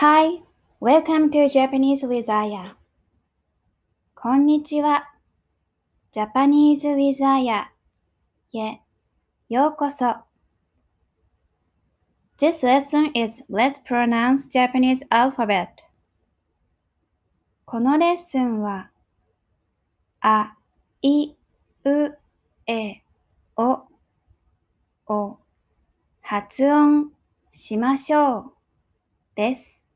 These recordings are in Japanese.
Hi, welcome to Japanese with Aya. こんにちは。Japanese with Aya へようこそ。This lesson is Let's Pronounce Japanese Alphabet. このレッスンは、あ、い、う、え、お、を発音しましょうです。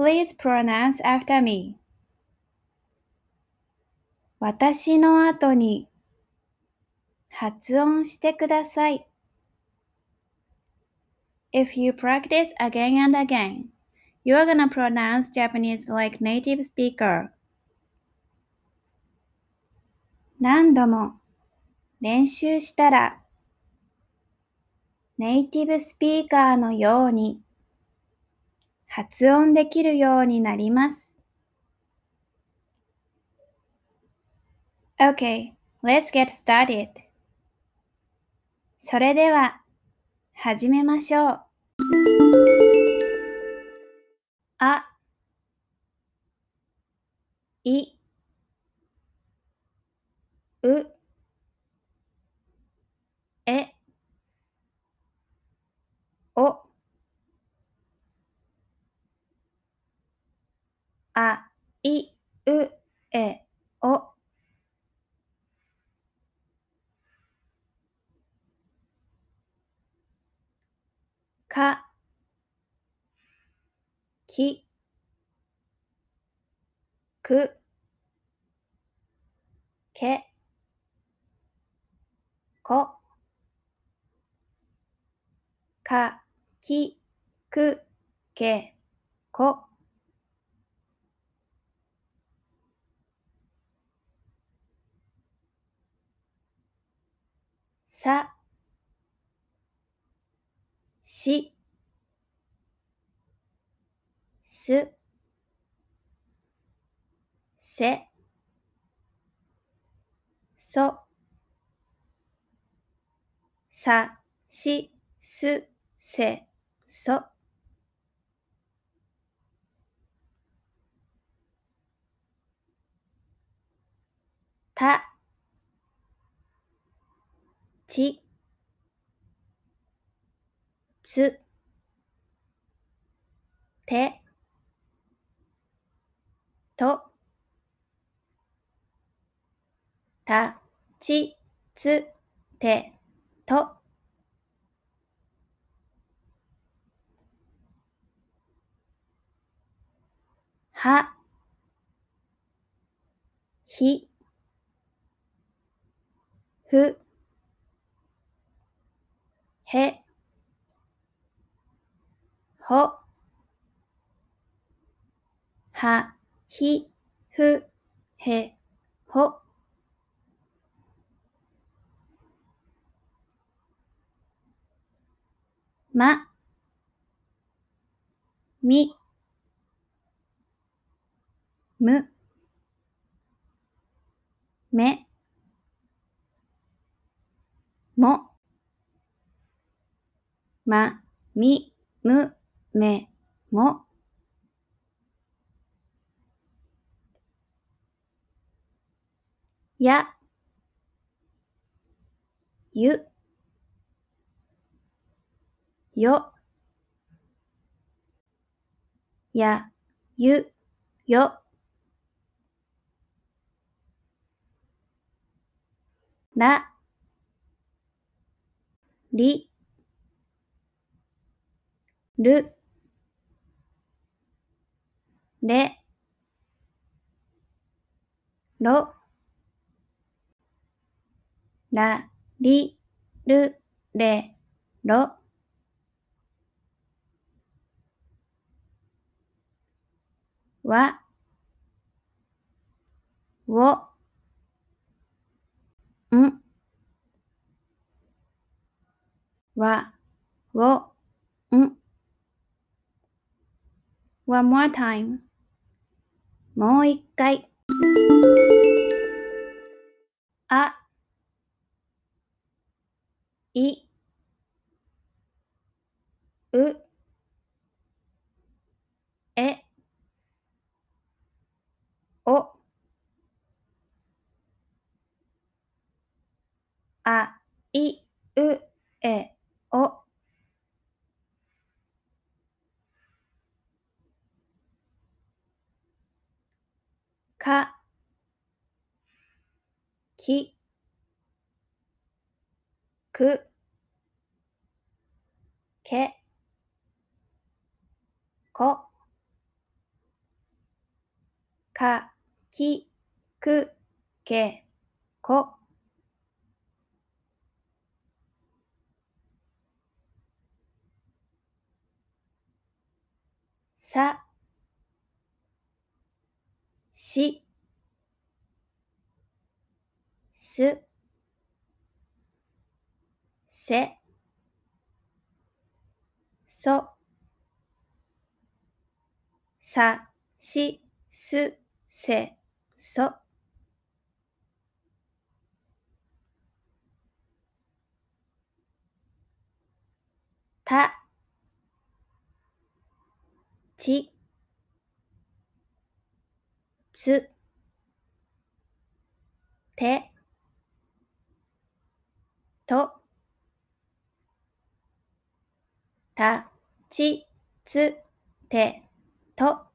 Please pronounce after me. 私の後に発音してください。If you practice again and again, you are gonna pronounce Japanese like native speaker. 何度も練習したらネイティブスピーカーのように発音できるようになります。Okay, let's get started. それでは、始めましょう。あ、い、う、え、お、あ、い、う、え、お。か、き、く、け、こ、か、き、く、け、こ。さ、し、す、せ、そ、さ、し、す、せ、そ。た、ち、つ、て、と、た、ち、つ、て、と。は、ひ、ふ、へ、ほ、は、ひ、ふ、へ、ほ。ま、み、む、め、も、ま、み、む、め、も。や、ゆ、よ、や、ゆ、よ。ら、り、る、れ、ろ、ら、り、る、れ、ろ。わ、を、ん、わ、を、ん。One more time. もう一回。あ、い、う、え、お、あ、い、う、え、お。かきくけこかきくけこ。さしすせそさしすせそ。たち。つ。て。と。た。ち。つ。て。と。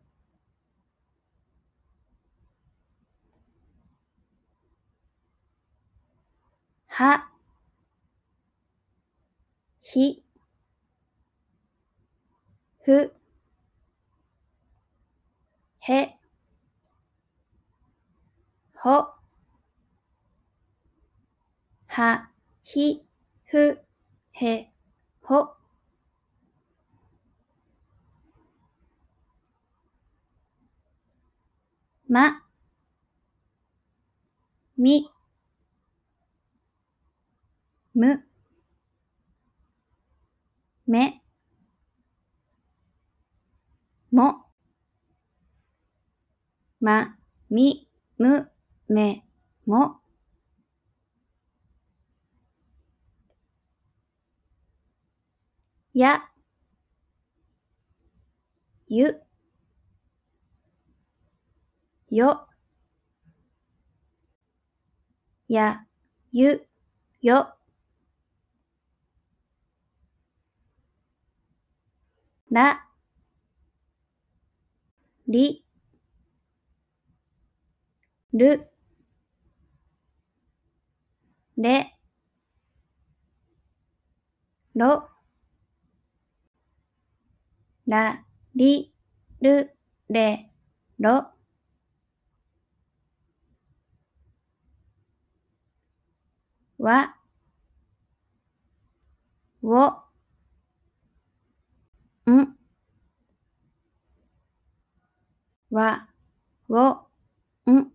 は。ひ。ふ。へ。ほはひふへほ。まみむめもまみむ。めもや。ゆ。よ。や。ゆ。よ。らり。る。れろらりるれろわをんわをん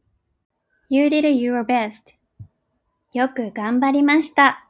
You did your best. よく頑張りました。